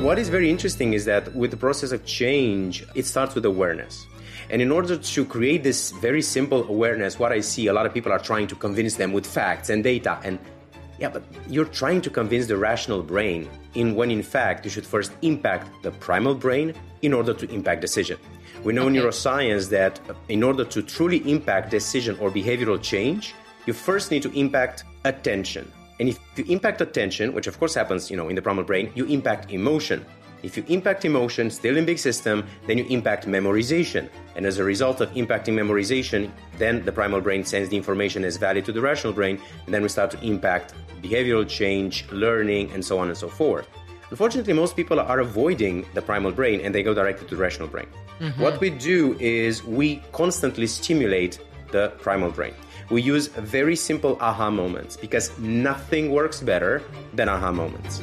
What is very interesting is that with the process of change, it starts with awareness. And in order to create this very simple awareness, what I see a lot of people are trying to convince them with facts and data. And yeah, but you're trying to convince the rational brain in when in fact you should first impact the primal brain in order to impact decision. We know okay. in neuroscience that in order to truly impact decision or behavioral change, you first need to impact attention. And if you impact attention, which of course happens, you know, in the primal brain, you impact emotion. If you impact emotion, still in limbic system, then you impact memorization. And as a result of impacting memorization, then the primal brain sends the information as value to the rational brain, and then we start to impact behavioral change, learning, and so on and so forth. Unfortunately, most people are avoiding the primal brain and they go directly to the rational brain. Mm-hmm. What we do is we constantly stimulate the primal brain we use very simple aha moments because nothing works better than aha moments.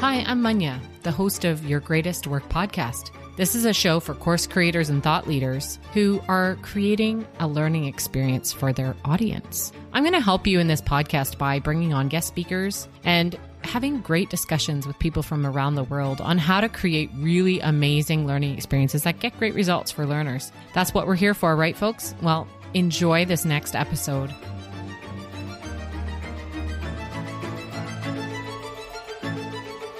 Hi, I'm Manya, the host of Your Greatest Work podcast. This is a show for course creators and thought leaders who are creating a learning experience for their audience. I'm going to help you in this podcast by bringing on guest speakers and having great discussions with people from around the world on how to create really amazing learning experiences that get great results for learners. That's what we're here for, right, folks? Well, enjoy this next episode.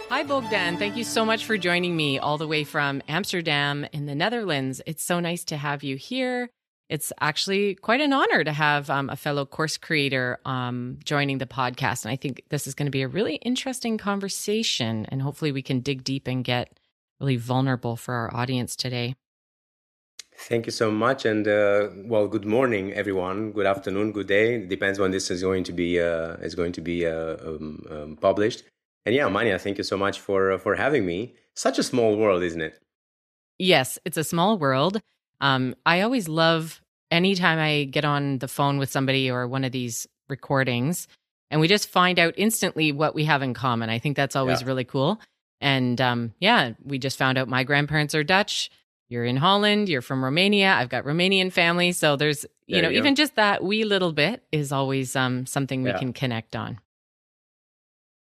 Hi, Bogdan. Thank you so much for joining me all the way from Amsterdam in the Netherlands. It's so nice to have you here it's actually quite an honor to have um, a fellow course creator um, joining the podcast. And I think this is going to be a really interesting conversation. And hopefully, we can dig deep and get really vulnerable for our audience today. Thank you so much. And uh, well, good morning, everyone. Good afternoon, good day. It depends when this is going to be uh, is going to be uh, um, um, published. And yeah, Manya, thank you so much for uh, for having me. Such a small world, isn't it? Yes, it's a small world. Um, I always love anytime I get on the phone with somebody or one of these recordings and we just find out instantly what we have in common. I think that's always yeah. really cool. And um, yeah, we just found out my grandparents are Dutch. You're in Holland. You're from Romania. I've got Romanian family. So there's, you there know, you even just that wee little bit is always um, something we yeah. can connect on.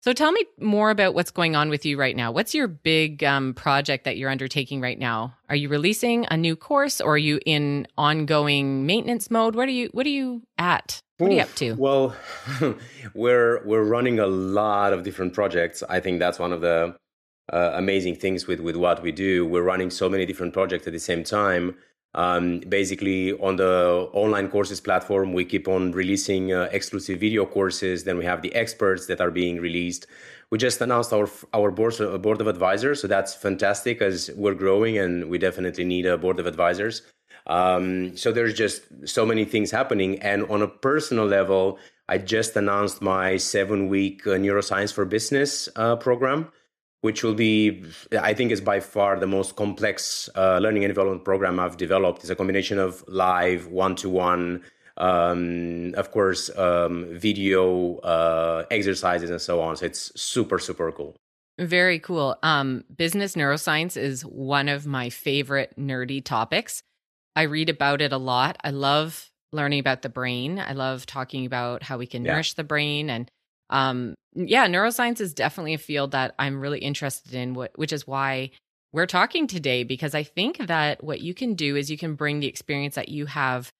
So tell me more about what's going on with you right now. What's your big um, project that you're undertaking right now? Are you releasing a new course, or are you in ongoing maintenance mode? What are you What are you at? What are you up to? Well, we're we're running a lot of different projects. I think that's one of the uh, amazing things with with what we do. We're running so many different projects at the same time. Um, basically, on the online courses platform, we keep on releasing uh, exclusive video courses. Then we have the experts that are being released. We just announced our our board, uh, board of advisors, so that's fantastic as we're growing and we definitely need a board of advisors. Um, so there's just so many things happening. And on a personal level, I just announced my seven week uh, neuroscience for business uh, program which will be, I think, is by far the most complex uh, learning and development program I've developed. It's a combination of live, one to one, of course, um, video uh, exercises, and so on. So it's super, super cool. Very cool. Um, business neuroscience is one of my favorite nerdy topics. I read about it a lot. I love learning about the brain. I love talking about how we can yeah. nourish the brain and um, yeah, neuroscience is definitely a field that I'm really interested in, which is why we're talking today, because I think that what you can do is you can bring the experience that you have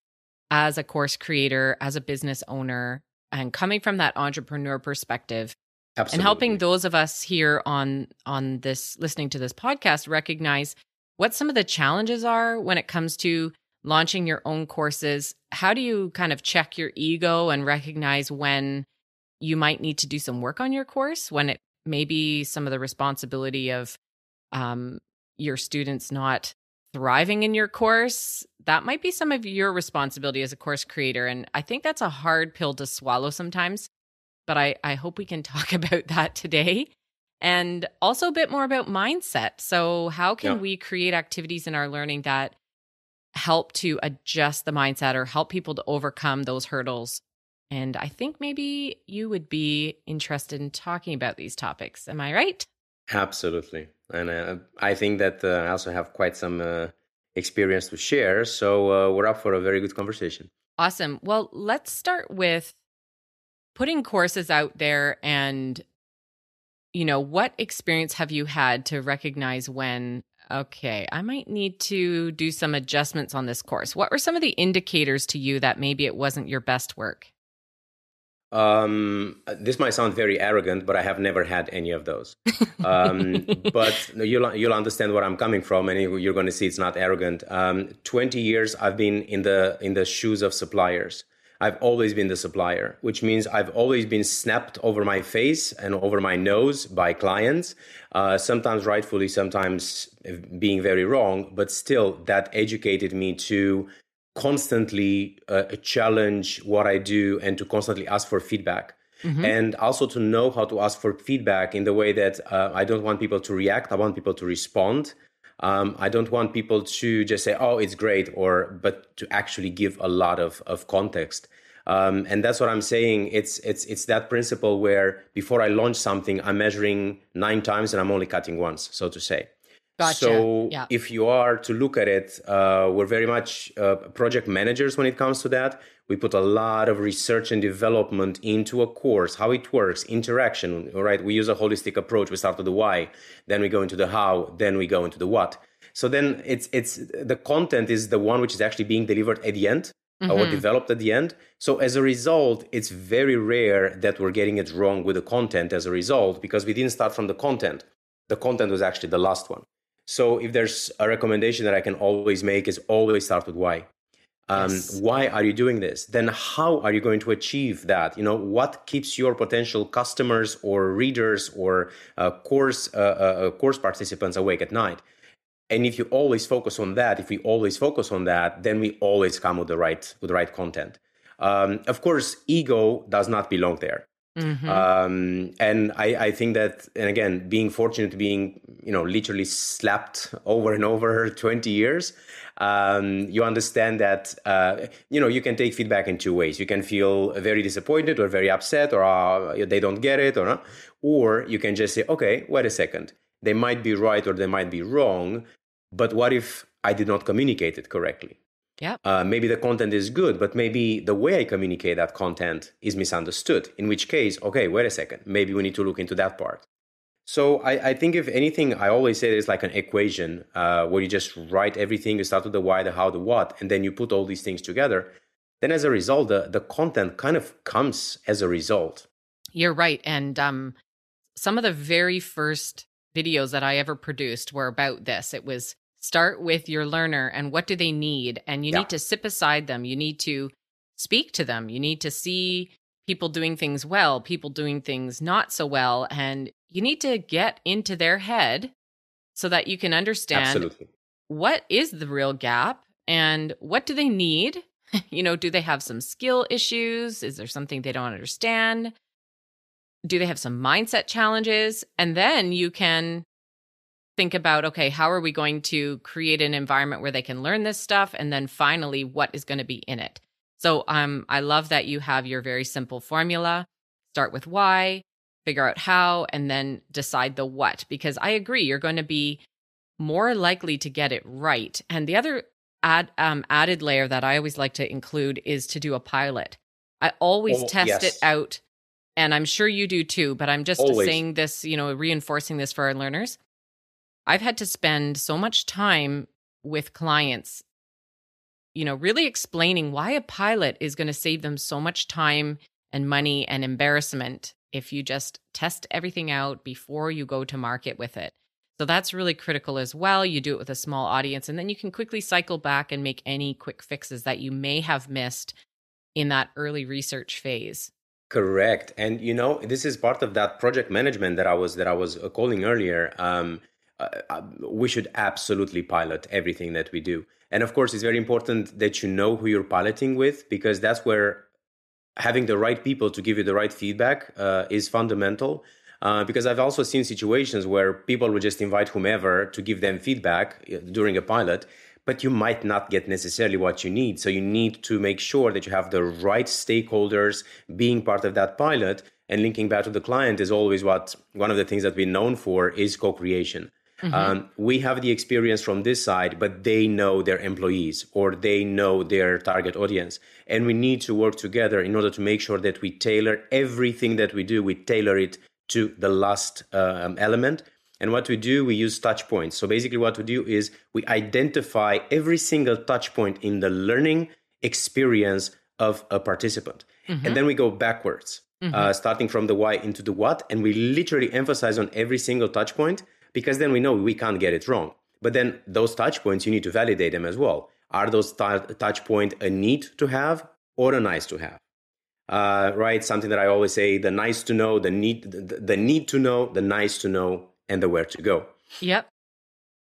as a course creator, as a business owner, and coming from that entrepreneur perspective. Absolutely. And helping those of us here on on this listening to this podcast recognize what some of the challenges are when it comes to launching your own courses. How do you kind of check your ego and recognize when you might need to do some work on your course when it may be some of the responsibility of um, your students not thriving in your course that might be some of your responsibility as a course creator and i think that's a hard pill to swallow sometimes but i, I hope we can talk about that today and also a bit more about mindset so how can yeah. we create activities in our learning that help to adjust the mindset or help people to overcome those hurdles and I think maybe you would be interested in talking about these topics. Am I right? Absolutely. And uh, I think that uh, I also have quite some uh, experience to share. So uh, we're up for a very good conversation. Awesome. Well, let's start with putting courses out there and you know, what experience have you had to recognize when, okay, I might need to do some adjustments on this course? What were some of the indicators to you that maybe it wasn't your best work? Um, this might sound very arrogant, but I have never had any of those. Um, but you'll you'll understand where I'm coming from, and you're going to see it's not arrogant. Um, Twenty years I've been in the in the shoes of suppliers. I've always been the supplier, which means I've always been snapped over my face and over my nose by clients, uh, sometimes rightfully, sometimes being very wrong, but still that educated me to constantly uh, challenge what I do and to constantly ask for feedback. Mm-hmm. And also to know how to ask for feedback in the way that uh, I don't want people to react, I want people to respond. Um, I don't want people to just say, "Oh, it's great," or but to actually give a lot of of context. Um, and that's what I'm saying. It's it's it's that principle where before I launch something, I'm measuring nine times and I'm only cutting once, so to say. Gotcha. So yeah. if you are to look at it, uh, we're very much uh, project managers when it comes to that. We put a lot of research and development into a course, how it works, interaction. All right, we use a holistic approach. We start with the why, then we go into the how, then we go into the what. So then it's it's the content is the one which is actually being delivered at the end mm-hmm. or developed at the end. So as a result, it's very rare that we're getting it wrong with the content as a result because we didn't start from the content. The content was actually the last one. So if there's a recommendation that I can always make is always start with why. Um, yes. Why are you doing this? Then how are you going to achieve that? You know, what keeps your potential customers or readers or uh, course uh, uh, uh, course participants awake at night? And if you always focus on that, if we always focus on that, then we always come with the right with the right content. Um, of course, ego does not belong there. Mm-hmm. Um, and I, I, think that, and again, being fortunate, being you know literally slapped over and over 20 years, um, you understand that uh, you know you can take feedback in two ways. You can feel very disappointed or very upset, or uh, they don't get it, or not. or you can just say, okay, wait a second, they might be right or they might be wrong, but what if I did not communicate it correctly? Yeah. Uh, maybe the content is good, but maybe the way I communicate that content is misunderstood. In which case, okay, wait a second. Maybe we need to look into that part. So I, I think if anything, I always say it's like an equation uh, where you just write everything. You start with the why, the how, the what, and then you put all these things together. Then as a result, the, the content kind of comes as a result. You're right. And um, some of the very first videos that I ever produced were about this. It was start with your learner and what do they need? And you yeah. need to sit beside them. You need to speak to them. You need to see people doing things well people doing things not so well. And you need to get into their head so that you can understand Absolutely. what is the real gap and what do they need? You know do they have some skill issues? Is there something they don't understand? Do they have some mindset challenges? And then you can think about okay how are we going to create an environment where they can learn this stuff and then finally what is going to be in it so um i love that you have your very simple formula start with why figure out how and then decide the what because i agree you're going to be more likely to get it right and the other add, um, added layer that i always like to include is to do a pilot i always oh, test yes. it out and i'm sure you do too but i'm just always. saying this you know reinforcing this for our learners I've had to spend so much time with clients, you know, really explaining why a pilot is going to save them so much time and money and embarrassment if you just test everything out before you go to market with it. So that's really critical as well. You do it with a small audience, and then you can quickly cycle back and make any quick fixes that you may have missed in that early research phase. Correct, and you know this is part of that project management that I was that I was uh, calling earlier. Um, uh, uh, we should absolutely pilot everything that we do. And of course, it's very important that you know who you're piloting with because that's where having the right people to give you the right feedback uh, is fundamental. Uh, because I've also seen situations where people would just invite whomever to give them feedback uh, during a pilot, but you might not get necessarily what you need. So you need to make sure that you have the right stakeholders being part of that pilot. And linking back to the client is always what one of the things that we're known for is co-creation. Mm-hmm. Um, we have the experience from this side, but they know their employees or they know their target audience. And we need to work together in order to make sure that we tailor everything that we do, we tailor it to the last um, element. And what we do, we use touch points. So basically, what we do is we identify every single touch point in the learning experience of a participant. Mm-hmm. And then we go backwards, mm-hmm. uh, starting from the why into the what. And we literally emphasize on every single touch point because then we know we can't get it wrong. But then those touch points, you need to validate them as well. Are those t- touch point a need to have or a nice to have? Uh, right? Something that I always say: the nice to know, the need, the, the need to know, the nice to know, and the where to go. Yep.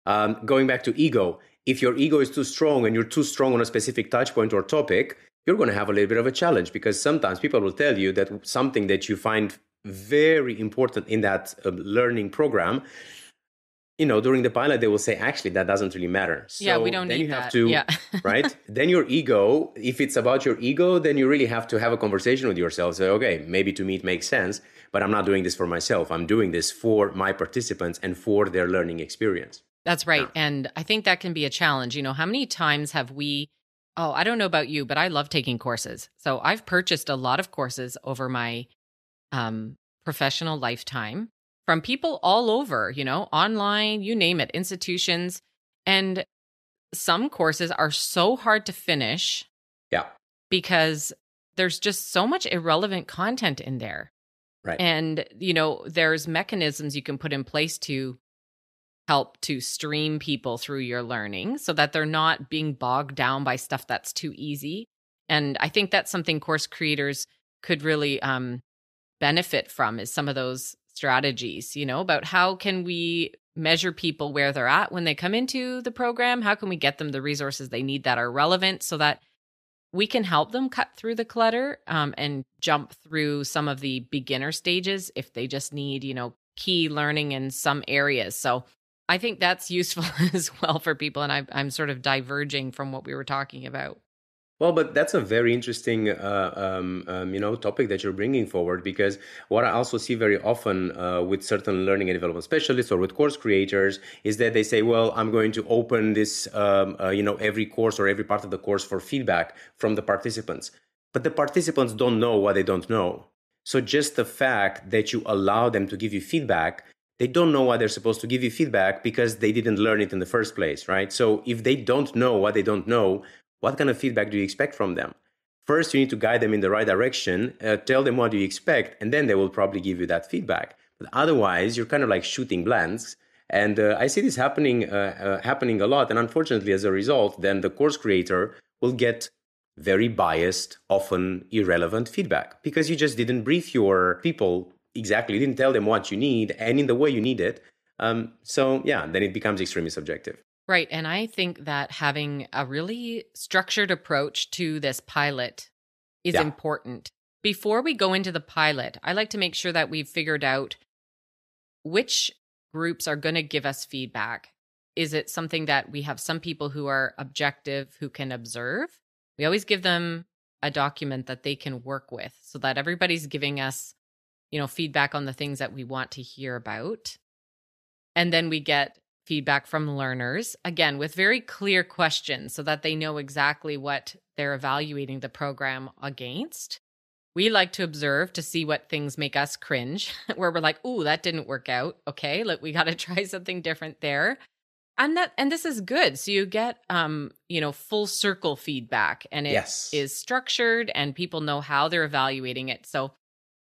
Um, going back to ego, if your ego is too strong and you're too strong on a specific touch point or topic, you're going to have a little bit of a challenge because sometimes people will tell you that something that you find very important in that uh, learning program you know during the pilot they will say actually that doesn't really matter. So yeah we don't then need you have that. to yeah. right? Then your ego if it's about your ego then you really have to have a conversation with yourself. Say okay maybe to me it makes sense but i'm not doing this for myself. I'm doing this for my participants and for their learning experience. That's right. Yeah. and i think that can be a challenge. You know how many times have we oh i don't know about you but i love taking courses. So i've purchased a lot of courses over my um, professional lifetime from people all over, you know, online, you name it, institutions. And some courses are so hard to finish. Yeah. Because there's just so much irrelevant content in there. Right. And, you know, there's mechanisms you can put in place to help to stream people through your learning so that they're not being bogged down by stuff that's too easy. And I think that's something course creators could really um, benefit from is some of those strategies, you know, about how can we measure people where they're at when they come into the program? How can we get them the resources they need that are relevant so that we can help them cut through the clutter um, and jump through some of the beginner stages if they just need, you know, key learning in some areas. So I think that's useful as well for people. And I, I'm sort of diverging from what we were talking about. Well, but that's a very interesting, uh, um, um, you know, topic that you're bringing forward because what I also see very often uh, with certain learning and development specialists or with course creators is that they say, "Well, I'm going to open this, um, uh, you know, every course or every part of the course for feedback from the participants," but the participants don't know what they don't know. So just the fact that you allow them to give you feedback they don't know what they're supposed to give you feedback because they didn't learn it in the first place, right? So if they don't know what they don't know, what kind of feedback do you expect from them? First, you need to guide them in the right direction, uh, tell them what you expect, and then they will probably give you that feedback. But otherwise, you're kind of like shooting blanks. And uh, I see this happening uh, uh, happening a lot. And unfortunately, as a result, then the course creator will get very biased, often irrelevant feedback because you just didn't brief your people exactly, you didn't tell them what you need and in the way you need it. Um, so yeah, then it becomes extremely subjective. Right. And I think that having a really structured approach to this pilot is yeah. important. Before we go into the pilot, I like to make sure that we've figured out which groups are going to give us feedback. Is it something that we have some people who are objective who can observe? We always give them a document that they can work with so that everybody's giving us, you know, feedback on the things that we want to hear about. And then we get feedback from learners, again, with very clear questions so that they know exactly what they're evaluating the program against. We like to observe to see what things make us cringe, where we're like, "Ooh, that didn't work out. Okay, look, we got to try something different there." And that and this is good. So you get um, you know, full circle feedback and it yes. is structured and people know how they're evaluating it. So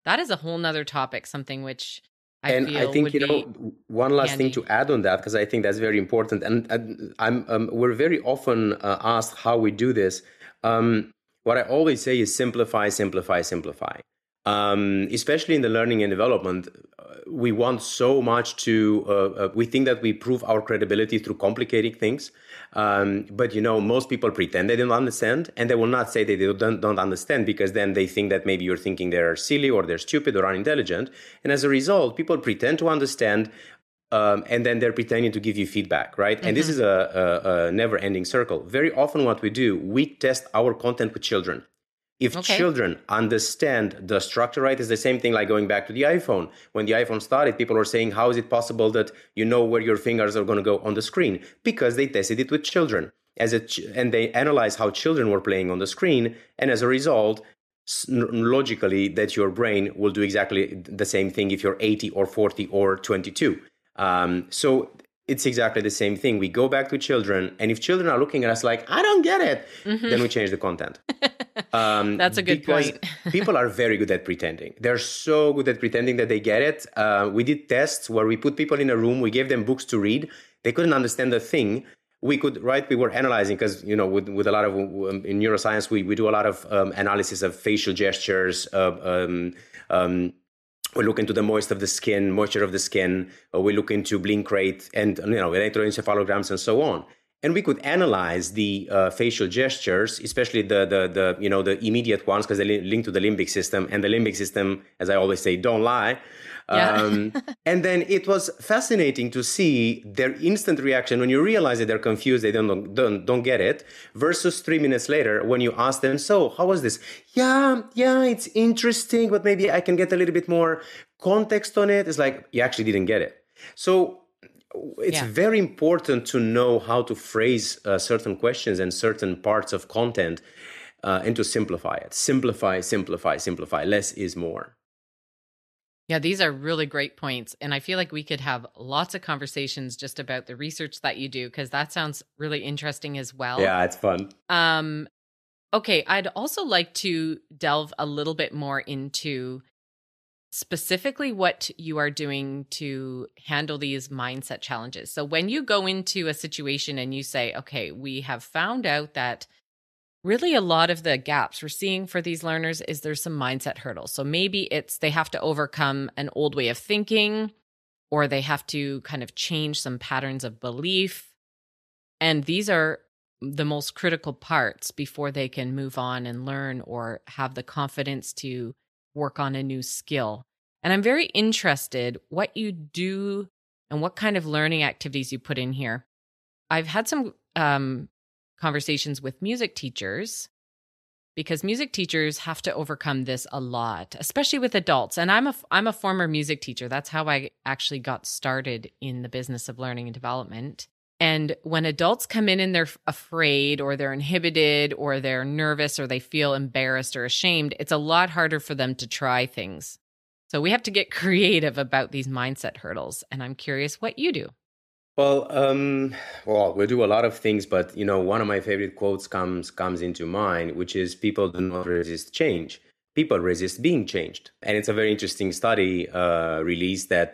that is a whole nother topic, something which I and I think you know one last handy. thing to add on that because I think that's very important. And, and I'm um, we're very often uh, asked how we do this. Um, what I always say is simplify, simplify, simplify. Um, especially in the learning and development, uh, we want so much to. Uh, uh, we think that we prove our credibility through complicating things. Um, but you know, most people pretend they don't understand, and they will not say they don't, don't understand because then they think that maybe you're thinking they're silly or they're stupid or unintelligent. And as a result, people pretend to understand, um, and then they're pretending to give you feedback, right? Mm-hmm. And this mm-hmm. is a, a, a never ending circle. Very often, what we do, we test our content with children. If okay. children understand the structure right, it's the same thing like going back to the iPhone. When the iPhone started, people were saying, How is it possible that you know where your fingers are going to go on the screen? Because they tested it with children. As a ch- and they analyzed how children were playing on the screen. And as a result, logically that your brain will do exactly the same thing if you're 80 or 40 or 22. Um, so it's exactly the same thing. We go back to children, and if children are looking at us like, I don't get it, mm-hmm. then we change the content. Um, That's a good point. people are very good at pretending. They're so good at pretending that they get it. Uh, we did tests where we put people in a room, we gave them books to read. They couldn't understand the thing. We could, right? We were analyzing because, you know, with, with a lot of, um, in neuroscience, we, we do a lot of um, analysis of facial gestures, uh, um, we look into the moist of the skin, moisture of the skin. Uh, we look into blink rate and you know electroencephalograms and so on. And we could analyze the uh, facial gestures, especially the the the you know the immediate ones because they link to the limbic system. And the limbic system, as I always say, don't lie. Yeah. um, and then it was fascinating to see their instant reaction when you realize that they're confused, they don't, don't, don't get it, versus three minutes later when you ask them, So, how was this? Yeah, yeah, it's interesting, but maybe I can get a little bit more context on it. It's like, you actually didn't get it. So, it's yeah. very important to know how to phrase uh, certain questions and certain parts of content uh, and to simplify it. Simplify, simplify, simplify. Less is more. Yeah, these are really great points. And I feel like we could have lots of conversations just about the research that you do, because that sounds really interesting as well. Yeah, it's fun. Um, okay, I'd also like to delve a little bit more into specifically what you are doing to handle these mindset challenges. So when you go into a situation and you say, okay, we have found out that really a lot of the gaps we're seeing for these learners is there's some mindset hurdles. So maybe it's they have to overcome an old way of thinking or they have to kind of change some patterns of belief. And these are the most critical parts before they can move on and learn or have the confidence to work on a new skill. And I'm very interested what you do and what kind of learning activities you put in here. I've had some um, conversations with music teachers because music teachers have to overcome this a lot, especially with adults. And I'm a I'm a former music teacher. That's how I actually got started in the business of learning and development. And when adults come in and they're afraid or they're inhibited or they're nervous or they feel embarrassed or ashamed, it's a lot harder for them to try things. So we have to get creative about these mindset hurdles. And I'm curious what you do. Well, um, well, we do a lot of things, but you know, one of my favorite quotes comes comes into mind, which is "People do not resist change; people resist being changed." And it's a very interesting study uh, released that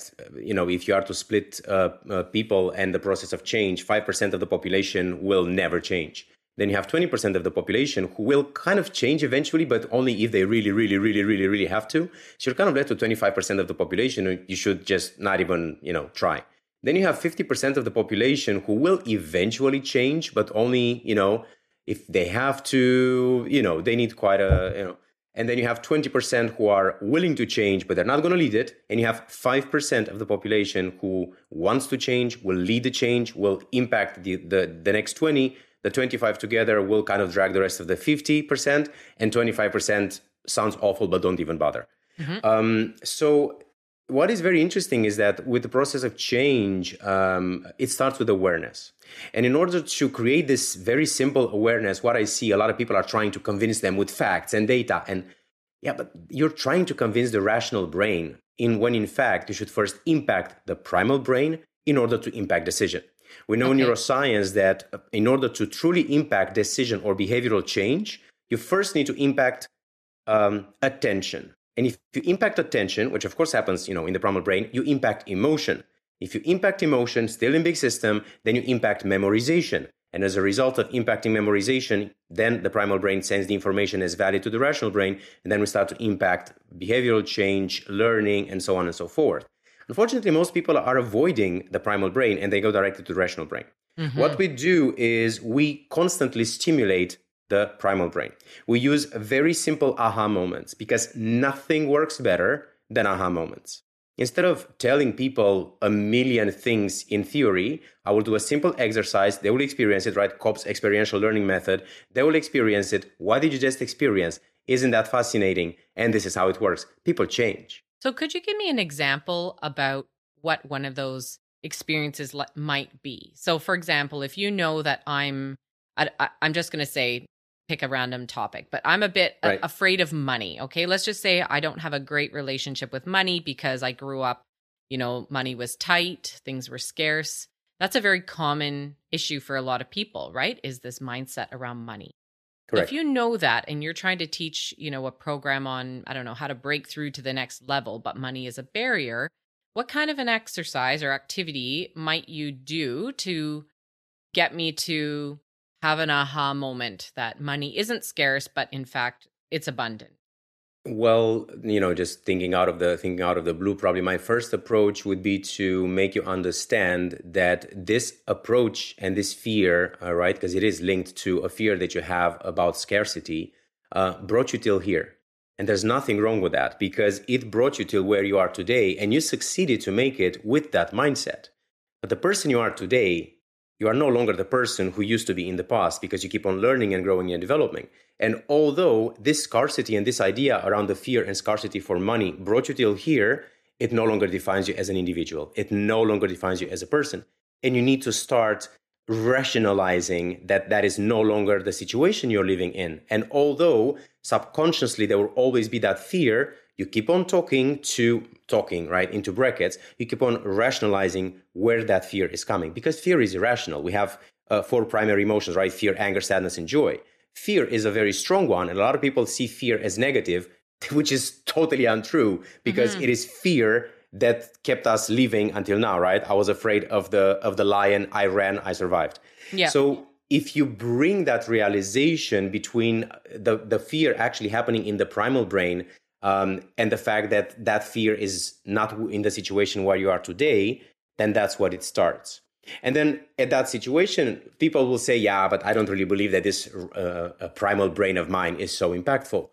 you know, if you are to split uh, uh, people and the process of change, five percent of the population will never change. Then you have twenty percent of the population who will kind of change eventually, but only if they really, really, really, really, really have to. So you're kind of left with twenty five percent of the population. You should just not even, you know, try. Then you have 50% of the population who will eventually change, but only, you know, if they have to, you know, they need quite a, you know, and then you have 20% who are willing to change, but they're not going to lead it. And you have 5% of the population who wants to change, will lead the change, will impact the, the, the next 20. The 25 together will kind of drag the rest of the 50%, and 25% sounds awful, but don't even bother. Mm-hmm. Um, so what is very interesting is that with the process of change, um, it starts with awareness. And in order to create this very simple awareness, what I see a lot of people are trying to convince them with facts and data. And yeah, but you're trying to convince the rational brain in when in fact you should first impact the primal brain in order to impact decision. We know okay. in neuroscience that uh, in order to truly impact decision or behavioral change, you first need to impact um, attention. And if you impact attention, which of course happens, you know, in the primal brain, you impact emotion. If you impact emotion, still in limbic system, then you impact memorization. And as a result of impacting memorization, then the primal brain sends the information as value to the rational brain, and then we start to impact behavioral change, learning, and so on and so forth. Unfortunately, most people are avoiding the primal brain and they go directly to the rational brain. Mm-hmm. What we do is we constantly stimulate the primal brain. We use very simple aha moments because nothing works better than aha moments. Instead of telling people a million things in theory, I will do a simple exercise. They will experience it, right? Kolb's experiential learning method. They will experience it. What did you just experience? Isn't that fascinating? And this is how it works. People change. So, could you give me an example about what one of those experiences might be? So, for example, if you know that I'm, I, am just going to say pick a random topic, but I'm a bit Right. a- afraid of money. Okay. Let's just say I don't have a great relationship with money because I grew up, you know, money was tight, things were scarce. That's a very common issue for a lot of people, right? Is this mindset around money. Correct. If you know that and you're trying to teach, you know, a program on, I don't know, how to break through to the next level, but money is a barrier, what kind of an exercise or activity might you do to get me to have an aha moment that money isn't scarce, but in fact, it's abundant? Well, you know, just thinking out of the thinking out of the blue, probably my first approach would be to make you understand that this approach and this fear, uh, right, because it is linked to a fear that you have about scarcity, uh, brought you till here. And there's nothing wrong with that because it brought you till where you are today, and you succeeded to make it with that mindset. But the person you are today, you are no longer the person who used to be in the past because you keep on learning and growing and developing. And although this scarcity and this idea around the fear and scarcity for money brought you till here, it no longer defines you as an individual. It no longer defines you as a person. And you need to start rationalizing that that is no longer the situation you're living in. And although subconsciously there will always be that fear, you keep on talking to talking, right, into brackets, you keep on rationalizing where that fear is coming because fear is irrational. We have uh, four primary emotions, right? Fear, anger, sadness, and joy. Fear is a very strong one, and a lot of people see fear as negative, which is totally untrue because Mhm. it is fear that kept us living until now, right? I was afraid of the of the lion, I ran, I survived. Yeah. So if you bring that realization between the, the fear actually happening in the primal brain um, and the fact that that fear is not in the situation where you are today, then that's what it starts. And then at that situation, people will say, yeah, but I don't really believe that this uh, primal brain of mine is so impactful.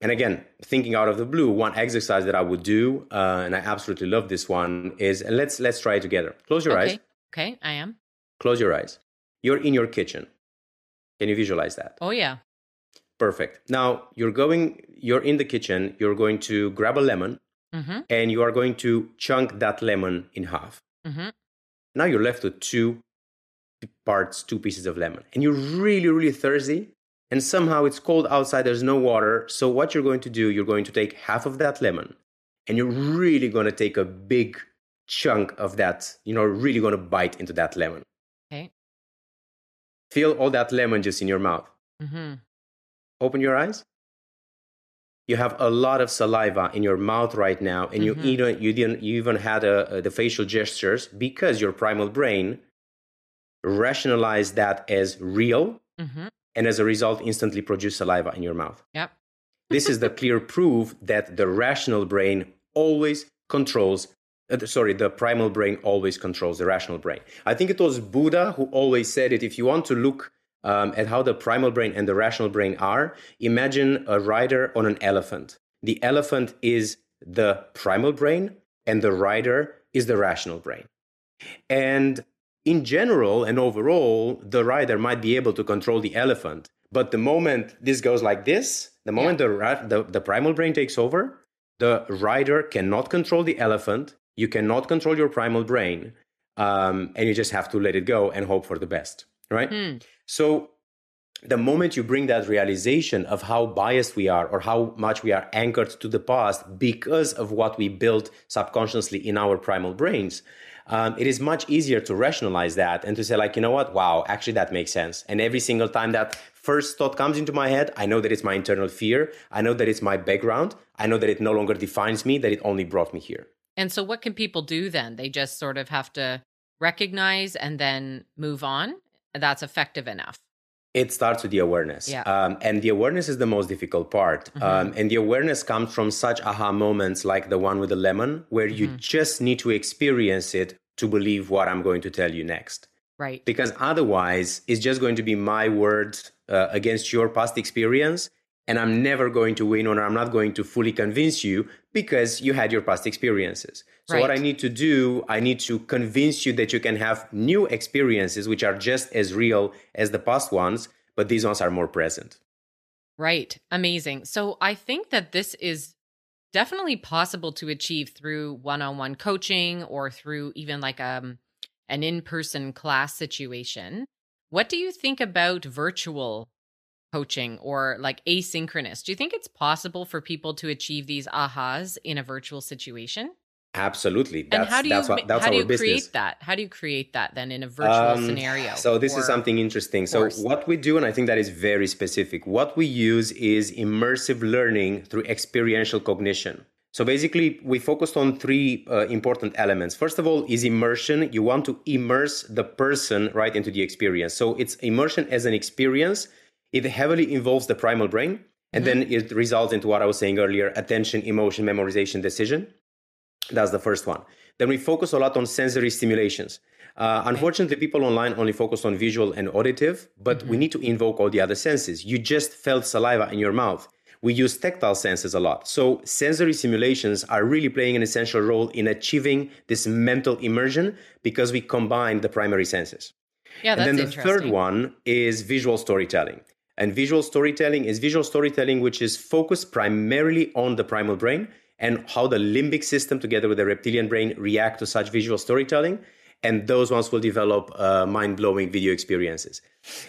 And again, thinking out of the blue, one exercise that I would do, uh, and I absolutely love this one, is and let's let's try it together. Close your okay. eyes. Okay. I am. Close your eyes. You're in your kitchen. Can you visualize that? Oh, yeah. Perfect. Now you're going. You're in the kitchen. You're going to grab a lemon, Mm-hmm. and you are going to chunk that lemon in half. Mm-hmm. Now you're left with two parts, two pieces of lemon, and you're really, really thirsty. And somehow it's cold outside. There's no water. So what you're going to do? You're going to take half of that lemon, and you're really going to take a big chunk of that. You know, really going to bite into that lemon. Okay. Feel all that lemon juice in your mouth. Mm-hmm. Open your eyes. You have a lot of saliva in your mouth right now, and Mhm. you even you didn't you even had a, a- the facial gestures because your primal brain rationalized that as real, Mm-hmm. and as a result, instantly produced saliva in your mouth. Yep. This is the clear proof that the rational brain always controls. uh, sorry, the primal brain always controls the rational brain. I think it was Buddha who always said it. If you want to look um, at how the primal brain and the rational brain are, imagine a rider on an elephant. The elephant is the primal brain, and the rider is the rational brain. And in general and overall, the rider might be able to control the elephant. But the moment this goes like this, the moment the, ra- the, the primal brain takes over, the rider cannot control the elephant. You cannot control your primal brain. Um, and you just have to let it go and hope for the best, right? Hmm. So the moment you bring that realization of how biased we are or how much we are anchored to the past because of what we built subconsciously in our primal brains, um, it is much easier to rationalize that and to say, like, you know what? Wow, actually, that makes sense. And every single time that first thought comes into my head, I know that it's my internal fear. I know that it's my background. I know that it no longer defines me, that it only brought me here. And so, what can people do then? They just sort of have to recognize and then move on. That's effective enough. It starts with the awareness. Yeah. Um, and the awareness is the most difficult part. Mhm. Um, and the awareness comes from such aha moments like the one with the lemon, where you Mhm. just need to experience it to believe what I'm going to tell you next. Right. Because otherwise, it's just going to be my word uh, against your past experience. And I'm never going to win, or I'm not going to fully convince you because you had your past experiences. So, what I need to do, I need to convince you that you can have new experiences which are just as real as the past ones, but these ones are more present. Right. Amazing. So I think that this is definitely possible to achieve through one-on-one coaching or through even like um an in-person class situation. What do you think about virtual coaching or like asynchronous. Do you think it's possible for people to achieve these ahas in a virtual situation? Absolutely. That's, and how do you, that's, what, that's how do you create that? How do you create that then in a virtual um, scenario? So this is something interesting. So what we do, and I think that is very specific, what we use is immersive learning through experiential cognition. So basically, we focused on three uh, important elements. First of all, is immersion. You want to immerse the person right into the experience. So it's immersion as an experience. It heavily involves the primal brain. And mm-hmm. then it results into what I was saying earlier attention, emotion, memorization, decision. That's the first one. Then we focus a lot on sensory stimulations. Uh, unfortunately, people online only focus on visual and auditive, but mm-hmm. we need to invoke all the other senses. You just felt saliva in your mouth we use tactile senses a lot. So sensory simulations are really playing an essential role in achieving this mental immersion because we combine the primary senses. Yeah, that's interesting. and then the third one is visual storytelling. And visual storytelling is visual storytelling which is focused primarily on the primal brain and how the limbic system together with the reptilian brain react to such visual storytelling. And those ones will develop uh, mind-blowing video experiences.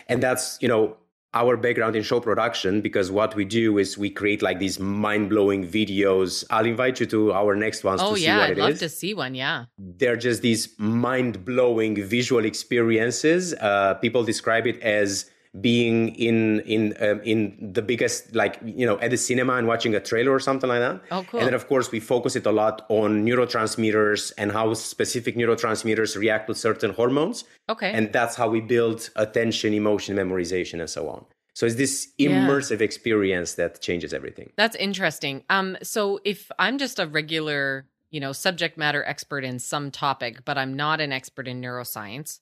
And that's you know our background in show production because what we do is we create like these mind-blowing videos. I'll invite you to our next ones oh to yeah see what i'd love to see one yeah. They're just these mind-blowing visual experiences. Uh, people describe it as being in in um, in the biggest like you know at the cinema and watching a trailer or something like that. Oh, cool. And then of course we focus it a lot on neurotransmitters and how specific neurotransmitters react with certain hormones. Okay. And that's how we build attention, emotion, memorization, and so on. So it's this immersive yeah. experience that changes everything. That's interesting. Um, so if I'm just a regular, you know, subject matter expert in some topic, but I'm not an expert in neuroscience,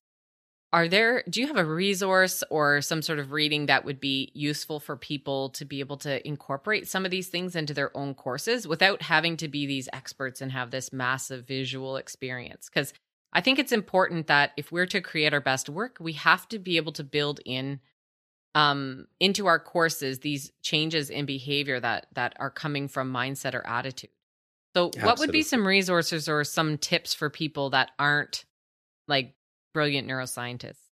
are there do you have a resource or some sort of reading that would be useful for people to be able to incorporate some of these things into their own courses without having to be these experts and have this massive visual experience because i think it's important that if we're to create our best work we have to be able to build in um, into our courses these changes in behavior that that are coming from mindset or attitude so Absolutely. what would be some resources or some tips for people that aren't like brilliant neuroscientists?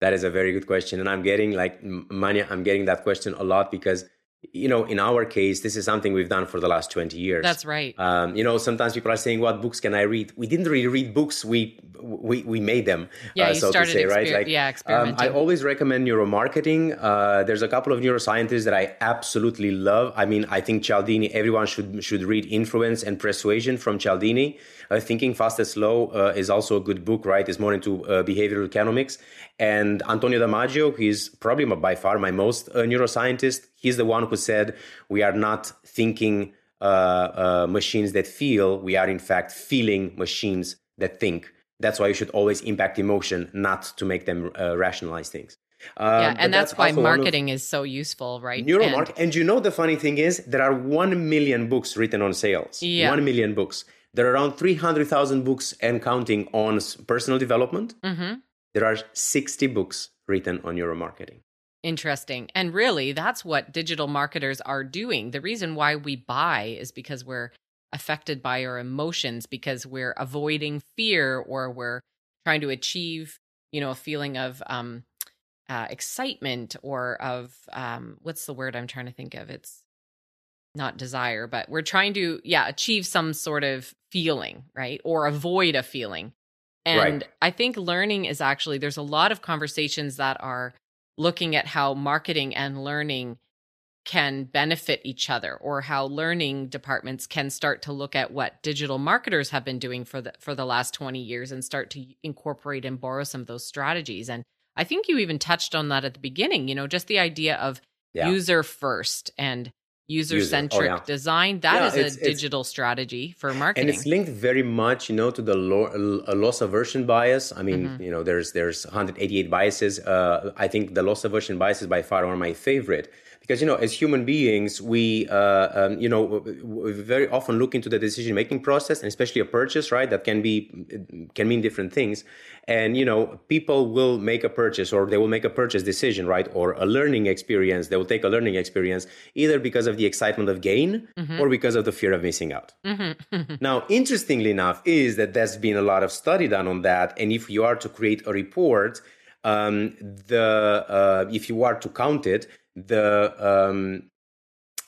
That is a very good question. And I'm getting like, Manya, I'm getting that question a lot because you know, in our case, this is something we've done for the last 20 years. That's right. Um, you know, sometimes people are saying, what books can I read? We didn't really read books. We, we, we made them, yeah, uh, so to say, exper- right? Like, yeah. Um, I always recommend neuromarketing. Uh, there's a couple of neuroscientists that I absolutely love. I mean, I think Cialdini, everyone should, should read Influence and Persuasion from Cialdini. Uh, Thinking Fast and Slow uh, is also a good book, right? It's more into uh, behavioral economics. And Antonio Damasio, he's probably by far my most uh, neuroscientist. He's the one who said, We are not thinking uh, uh, machines that feel, we are in fact feeling machines that think. That's why you should always impact emotion, not to make them rationalize things. Um, yeah, and that's, that's why marketing is so useful, right? Neuromarketing. And, and you know, the funny thing is, there are 1 million books written on sales. Yeah. 1 million books. There are around 300,000 books and counting on personal development. Mm-hmm. There are 60 books written on neuromarketing. Interesting. And really, that's what digital marketers are doing. The reason why we buy is because we're affected by our emotions, because we're avoiding fear or we're trying to achieve, you know, a feeling of um, uh, excitement or of um, what's the word I'm trying to think of? It's not desire, but we're trying to, yeah, achieve some sort of feeling, right? Or avoid a feeling. And right. I think learning is actually, there's a lot of conversations that are looking at how marketing and learning can benefit each other or how learning departments can start to look at what digital marketers have been doing for the for the last 20 years and start to incorporate and borrow some of those strategies. And i think you even touched on that at the beginning you know just the idea of yeah. user first and user. Centric oh, yeah. design. That yeah, is a digital strategy for marketing and it's linked very much you know to the lo- loss aversion bias. I mean mm-hmm. you know there's there's 188 biases. Uh, i think the loss aversion bias is by far one of my favorite because you know as human beings we uh, um, you know we very often look into the decision making process and especially a purchase right that can be can mean different things and you know people will make a purchase or they will make a purchase decision right or a learning experience they will take a learning experience either because of the excitement of gain mm-hmm. or because of the fear of missing out mm-hmm. now interestingly enough is that there's been a lot of study done on that and if you are to create a report um, the uh, if you are to count it the um,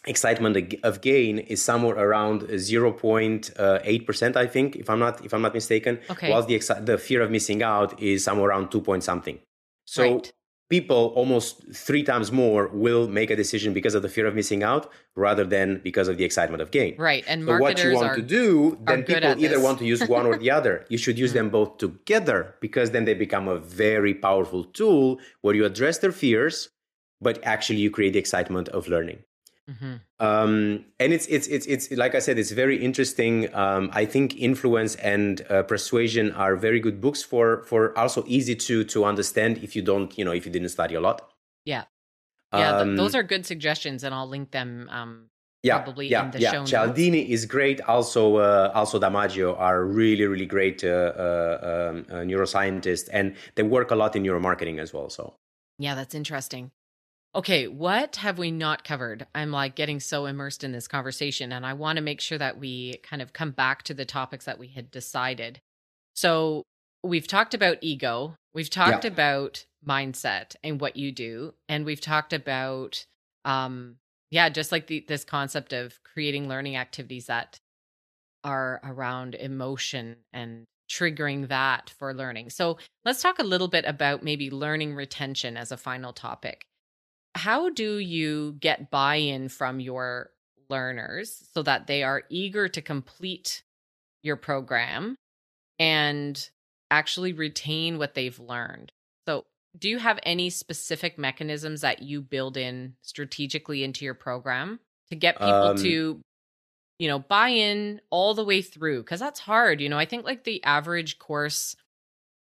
excitement of gain is somewhere around 0.8% i think if i'm not if i'm not mistaken okay. whilst the the fear of missing out is somewhere around 2 point something so right. people almost three times more will make a decision because of the fear of missing out rather than because of the excitement of gain right and so what you want are, to do then people either this. want to use one or the other you should use them both together because then they become a very powerful tool where you address their fears but actually you create the excitement of learning Mm-hmm. Um, and it's it's it's it's like I said, it's very interesting. Um, I think influence and uh, persuasion are very good books for for also easy to to understand if you don't you know if you didn't study a lot. Yeah, yeah, Um, th- those are good suggestions, and I'll link them. Um, yeah, probably yeah, in the yeah. show notes. Cialdini is great. Also, uh, also Damasio are really, really great uh, uh, um, uh, neuroscientists, and they work a lot in neuromarketing as well. So, yeah, that's interesting. Okay, what have we not covered? I'm like getting so immersed in this conversation, and I want to make sure that we kind of come back to the topics that we had decided. So, we've talked about ego, we've talked Yeah. about mindset and what you do, and we've talked about, um, yeah, just like the, this concept of creating learning activities that are around emotion and triggering that for learning. So, let's talk a little bit about maybe learning retention as a final topic how do you get buy in from your learners so that they are eager to complete your program and actually retain what they've learned? So, do you have any specific mechanisms that you build in strategically into your program to get people Um, to you know buy in all the way through because that's hard you know i think like the average course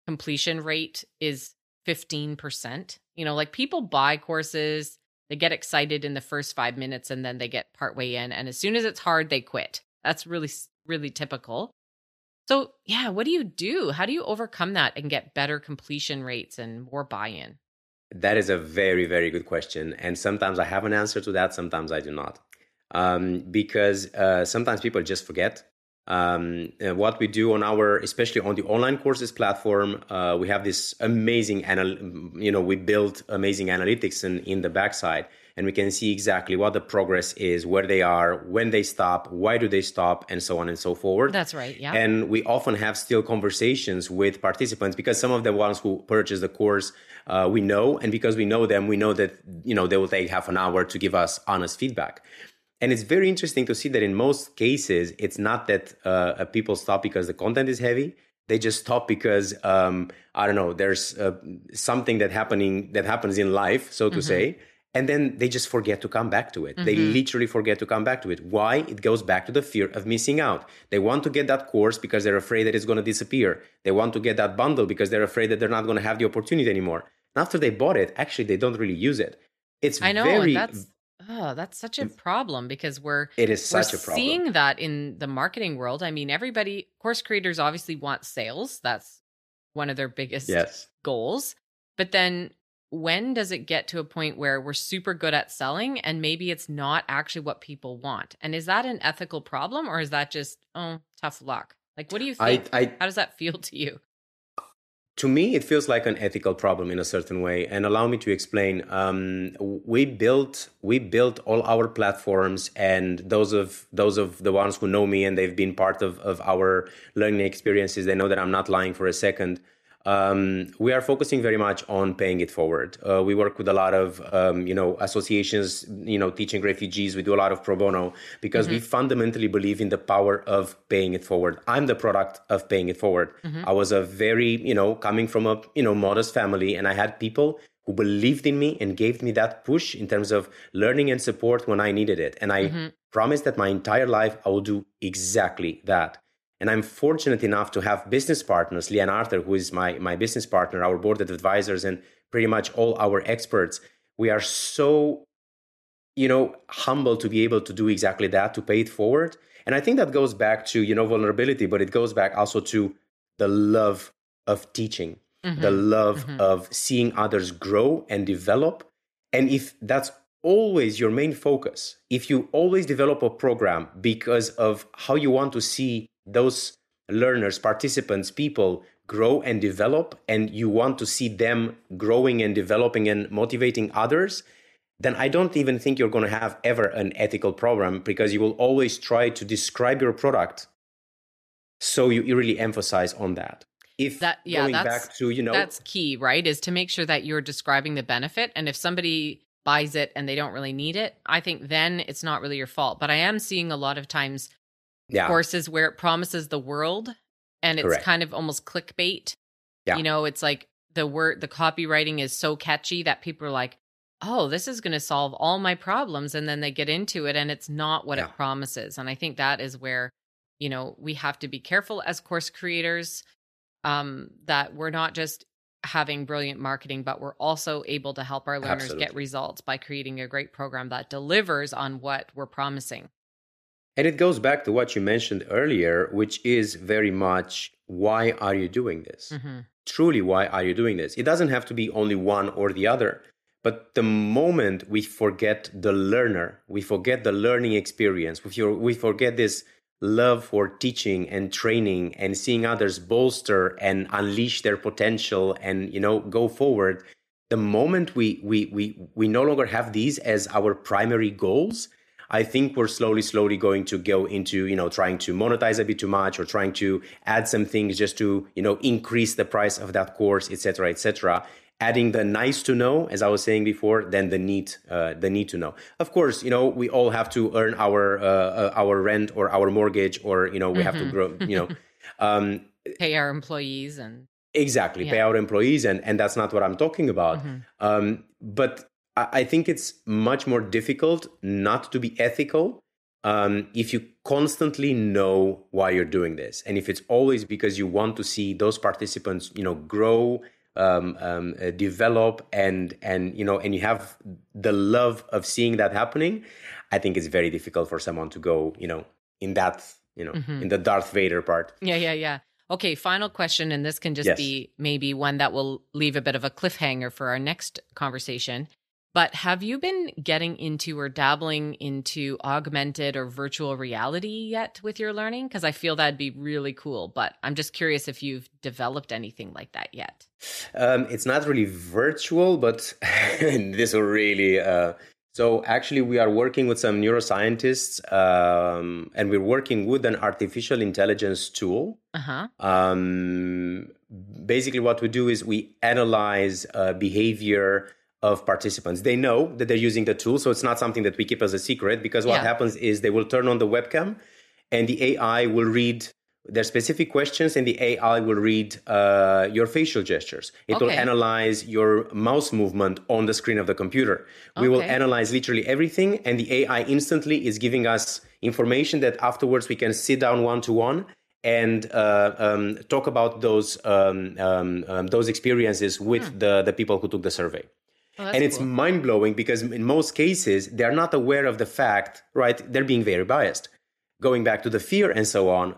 completion rate is 15%. You know, like people buy courses, they get excited in the first five minutes and then they get partway in. And as soon as it's hard, they quit. That's really, really typical. So, yeah, what do you do? How do you overcome that and get better completion rates and more buy in? That is a very, very good question. And sometimes I have an answer to that, sometimes I do not. Um, because uh, sometimes people just forget. Um, what we do on our, especially on the online courses platform, uh, we have this amazing, anal- you know, we built amazing analytics in, in the backside, and we can see exactly what the progress is, where they are, when they stop, why do they stop, and so on and so forth. That's right. Yeah. And we often have still conversations with participants because some of the ones who purchase the course uh, we know, and because we know them, we know that you know they will take half an hour to give us honest feedback. And it's very interesting to see that in most cases, it's not that uh, people stop because the content is heavy. They just stop because um, I don't know. There's uh, something that happening that happens in life, so to Mhm. say, and then they just forget to come back to it. They Mhm. literally forget to come back to it. Why? It goes back to the fear of missing out. They want to get that course because they're afraid that it's going to disappear. They want to get that bundle because they're afraid that they're not going to have the opportunity anymore. And after they bought it, actually, they don't really use it. It's I know. very. Oh, that's such a problem because we're, it is such a problem. seeing that in the marketing world. I mean, everybody, course creators obviously want sales. That's one of their biggest yes. goals. But then when does it get to a point where we're super good at selling and maybe it's not actually what people want? And is that an ethical problem or is that just, oh, tough luck? Like, what do you I, think? I, How does that feel to you? To me it feels like an ethical problem in a certain way. And allow me to explain. Um, we built we built all our platforms and those of those of the ones who know me and they've been part of, of our learning experiences they know that i'm not lying for a second um, we are focusing very much on paying it forward. Uh, we work with a lot of, um, you know, associations, you know, teaching refugees. We do a lot of pro bono because mm-hmm. we fundamentally believe in the power of paying it forward. I'm the product of paying it forward. Mm-hmm. I was a very, you know, coming from a, you know, modest family, and I had people who believed in me and gave me that push in terms of learning and support when I needed it. And I mm-hmm. promised that my entire life I will do exactly that. And I'm fortunate enough to have business partners, Leanne Arthur, who is my, my business partner, our board of advisors, and pretty much all our experts. We are so, you know, humble to be able to do exactly that, to pay it forward. And I think that goes back to, you know, vulnerability, but it goes back also to the love of teaching, mm-hmm. the love mm-hmm. of seeing others grow and develop. And if that's always your main focus, if you always develop a program because of how you want to see those learners, participants, people grow and develop, and you want to see them growing and developing and motivating others, then I don't even think you're going to have ever an ethical problem because you will always try to describe your product. So you, you really emphasize on that. If that, yeah, going back to, you know, that's key, right? Is to make sure that you're describing the benefit. And if somebody buys it and they don't really need it, I think then it's not really your fault. But I am seeing a lot of times yeah. courses where it promises the world and it's Correct. kind of almost clickbait. Yeah. You know, it's like the word the copywriting is so catchy that people are like, "Oh, this is going to solve all my problems." And then they get into it and it's not what Yeah. it promises. And I think that is where, you know, we have to be careful as course creators um that we're not just having brilliant marketing, but we're also able to help our learners get results by creating a great program that delivers on what we're promising. And it goes back to what you mentioned earlier, which is very much why are you doing this? Mhm. Truly, why are you doing this? It doesn't have to be only one or the other. But the moment we forget the learner, we forget the learning experience, we we forget this love for teaching and training and seeing others bolster and unleash their potential and you know go forward the moment we we we we no longer have these as our primary goals i think we're slowly slowly going to go into you know trying to monetize a bit too much or trying to add some things just to you know increase the price of that course etc etc adding the nice to know as i was saying before then the need uh, the need to know of course you know we all have to earn our uh, uh, our rent or our mortgage or you know we have to Mhm. grow you know um Pay our employees and exactly pay our employees and and that's not what i'm talking about Mhm. um, but I, think it's much more difficult not to be ethical um, if you constantly know why you're doing this, and if it's always because you want to see those participants, you know, grow, um, um, uh, develop, and and you know, and you have the love of seeing that happening. I think it's very difficult for someone to go, you know, in that, you know, Mhm. in the Darth Vader part. Yeah, yeah, yeah. Okay, final question, and this can just Yes. be maybe one that will leave a bit of a cliffhanger for our next conversation. But have you been getting into or dabbling into augmented or virtual reality yet with your learning? Because I feel that'd be really cool. But I'm just curious if you've developed anything like that yet. Um, it's not really virtual, but this will really. Uh, so actually, we are working with some neuroscientists, um, and we're working with an artificial intelligence tool. Uh huh. Um, basically, what we do is we analyze uh, behavior of participants. They know that they're using the tool, so it's not something that we keep as a secret. Because what Yeah. happens is they will turn on the webcam, and the AI will read their specific questions, and the AI will read uh, your facial gestures. It will analyze your mouse movement on the screen of the computer. We will analyze literally everything, and the AI instantly is giving us information that afterwards we can sit down one to one and uh, um, talk about those um, um, um, those experiences with the the people who took the survey. Oh, and it's cool. mind blowing because in most cases they're not aware of the fact, right? They're being very biased, going back to the fear and so on.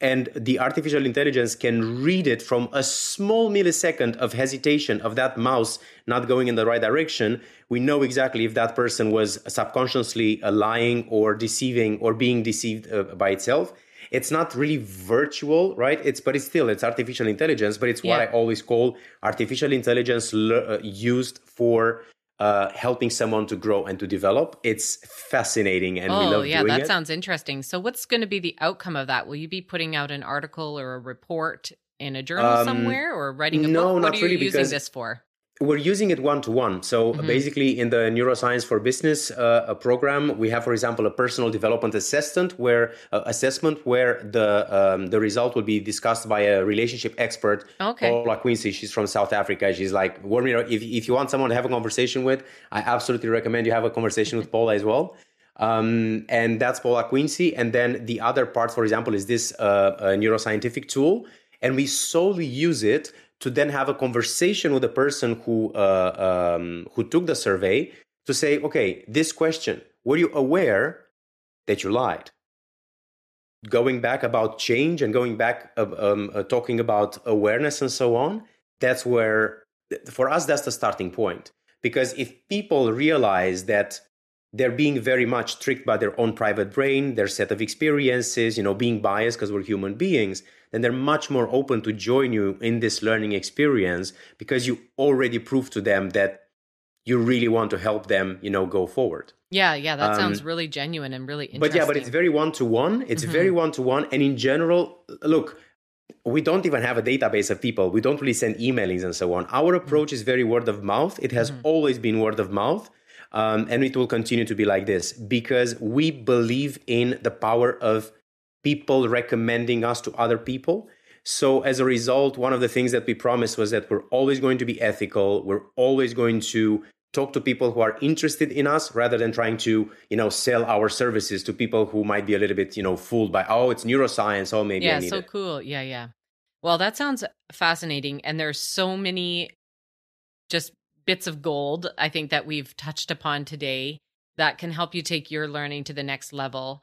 And the artificial intelligence can read it from a small millisecond of hesitation of that mouse not going in the right direction. We know exactly if that person was subconsciously uh, lying or deceiving or being deceived uh, by itself. It's not really virtual, right? It's but it's still it's artificial intelligence, but it's what Yeah. I always call artificial intelligence le- uh, used for uh, helping someone to grow and to develop. It's fascinating, and we oh, love yeah, doing that it. sounds interesting. So, what's going to be the outcome of that? Will you be putting out an article or a report in a journal Um, somewhere or writing a no, book? What not are you really, using because- this for? We're using it one to one. So Mhm. basically, in the neuroscience for business uh, a program, we have, for example, a personal development assessment where uh, assessment where the um, the result will be discussed by a relationship expert. Okay. Paula Quincy, she's from South Africa. She's like, Warmir, if if you want someone to have a conversation with, I absolutely recommend you have a conversation with Paula as well. Um, and that's Paula Quincy. And then the other part, for example, is this uh, uh, neuroscientific tool, and we solely use it to then have a conversation with the person who uh, um, who took the survey to say, okay, this question: Were you aware that you lied? Going back about change and going back uh, um, uh, talking about awareness and so on. That's where, for us, that's the starting point. Because if people realize that they're being very much tricked by their own private brain, their set of experiences, you know, being biased because we're human beings, then they're much more open to join you in this learning experience because you already proved to them that you really want to help them, you know, go forward. Yeah, yeah, that um, sounds really genuine and really interesting. But yeah, but it's very one to one. It's mm-hmm. very one to one. And in general, look, we don't even have a database of people. We don't really send emailings and so on. Our mm-hmm. approach is very word of mouth. It has mm-hmm. always been word of mouth. Um, and it will continue to be like this because we believe in the power of people recommending us to other people. So, as a result, one of the things that we promised was that we're always going to be ethical. We're always going to talk to people who are interested in us rather than trying to you know sell our services to people who might be a little bit you know fooled by oh it's neuroscience oh maybe yeah so it. cool yeah yeah well that sounds fascinating and there's so many just bits of gold i think that we've touched upon today that can help you take your learning to the next level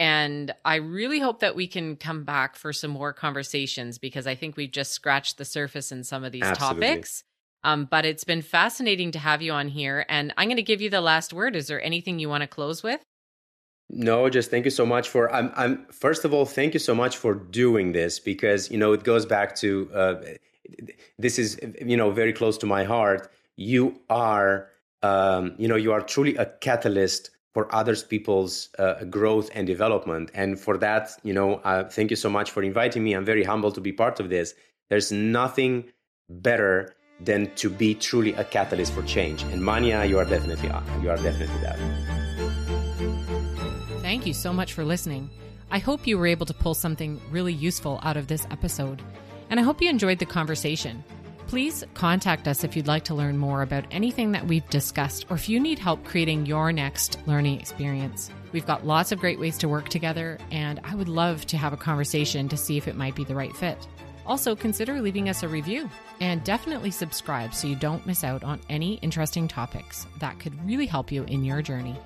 and I really hope that we can come back for some more conversations because I think we've just scratched the surface in some of these Absolutely. topics. Um, but it's been fascinating to have you on here. And I'm going to give you the last word. Is there anything you want to close with? No, just thank you so much for. I'm. I'm. First of all, thank you so much for doing this because you know it goes back to. Uh, this is you know very close to my heart. You are. Um, you know you are truly a catalyst for others people's uh, growth and development and for that you know uh, thank you so much for inviting me i'm very humbled to be part of this there's nothing better than to be truly a catalyst for change. And Manya, you are definitely you are definitely that. Thank you so much for listening. I hope you were able to pull something really useful out of this episode, and I hope you enjoyed the conversation. Please contact us if you'd like to learn more about anything that we've discussed or if you need help creating your next learning experience. We've got lots of great ways to work together, and I would love to have a conversation to see if it might be the right fit. Also, consider leaving us a review and definitely subscribe so you don't miss out on any interesting topics that could really help you in your journey.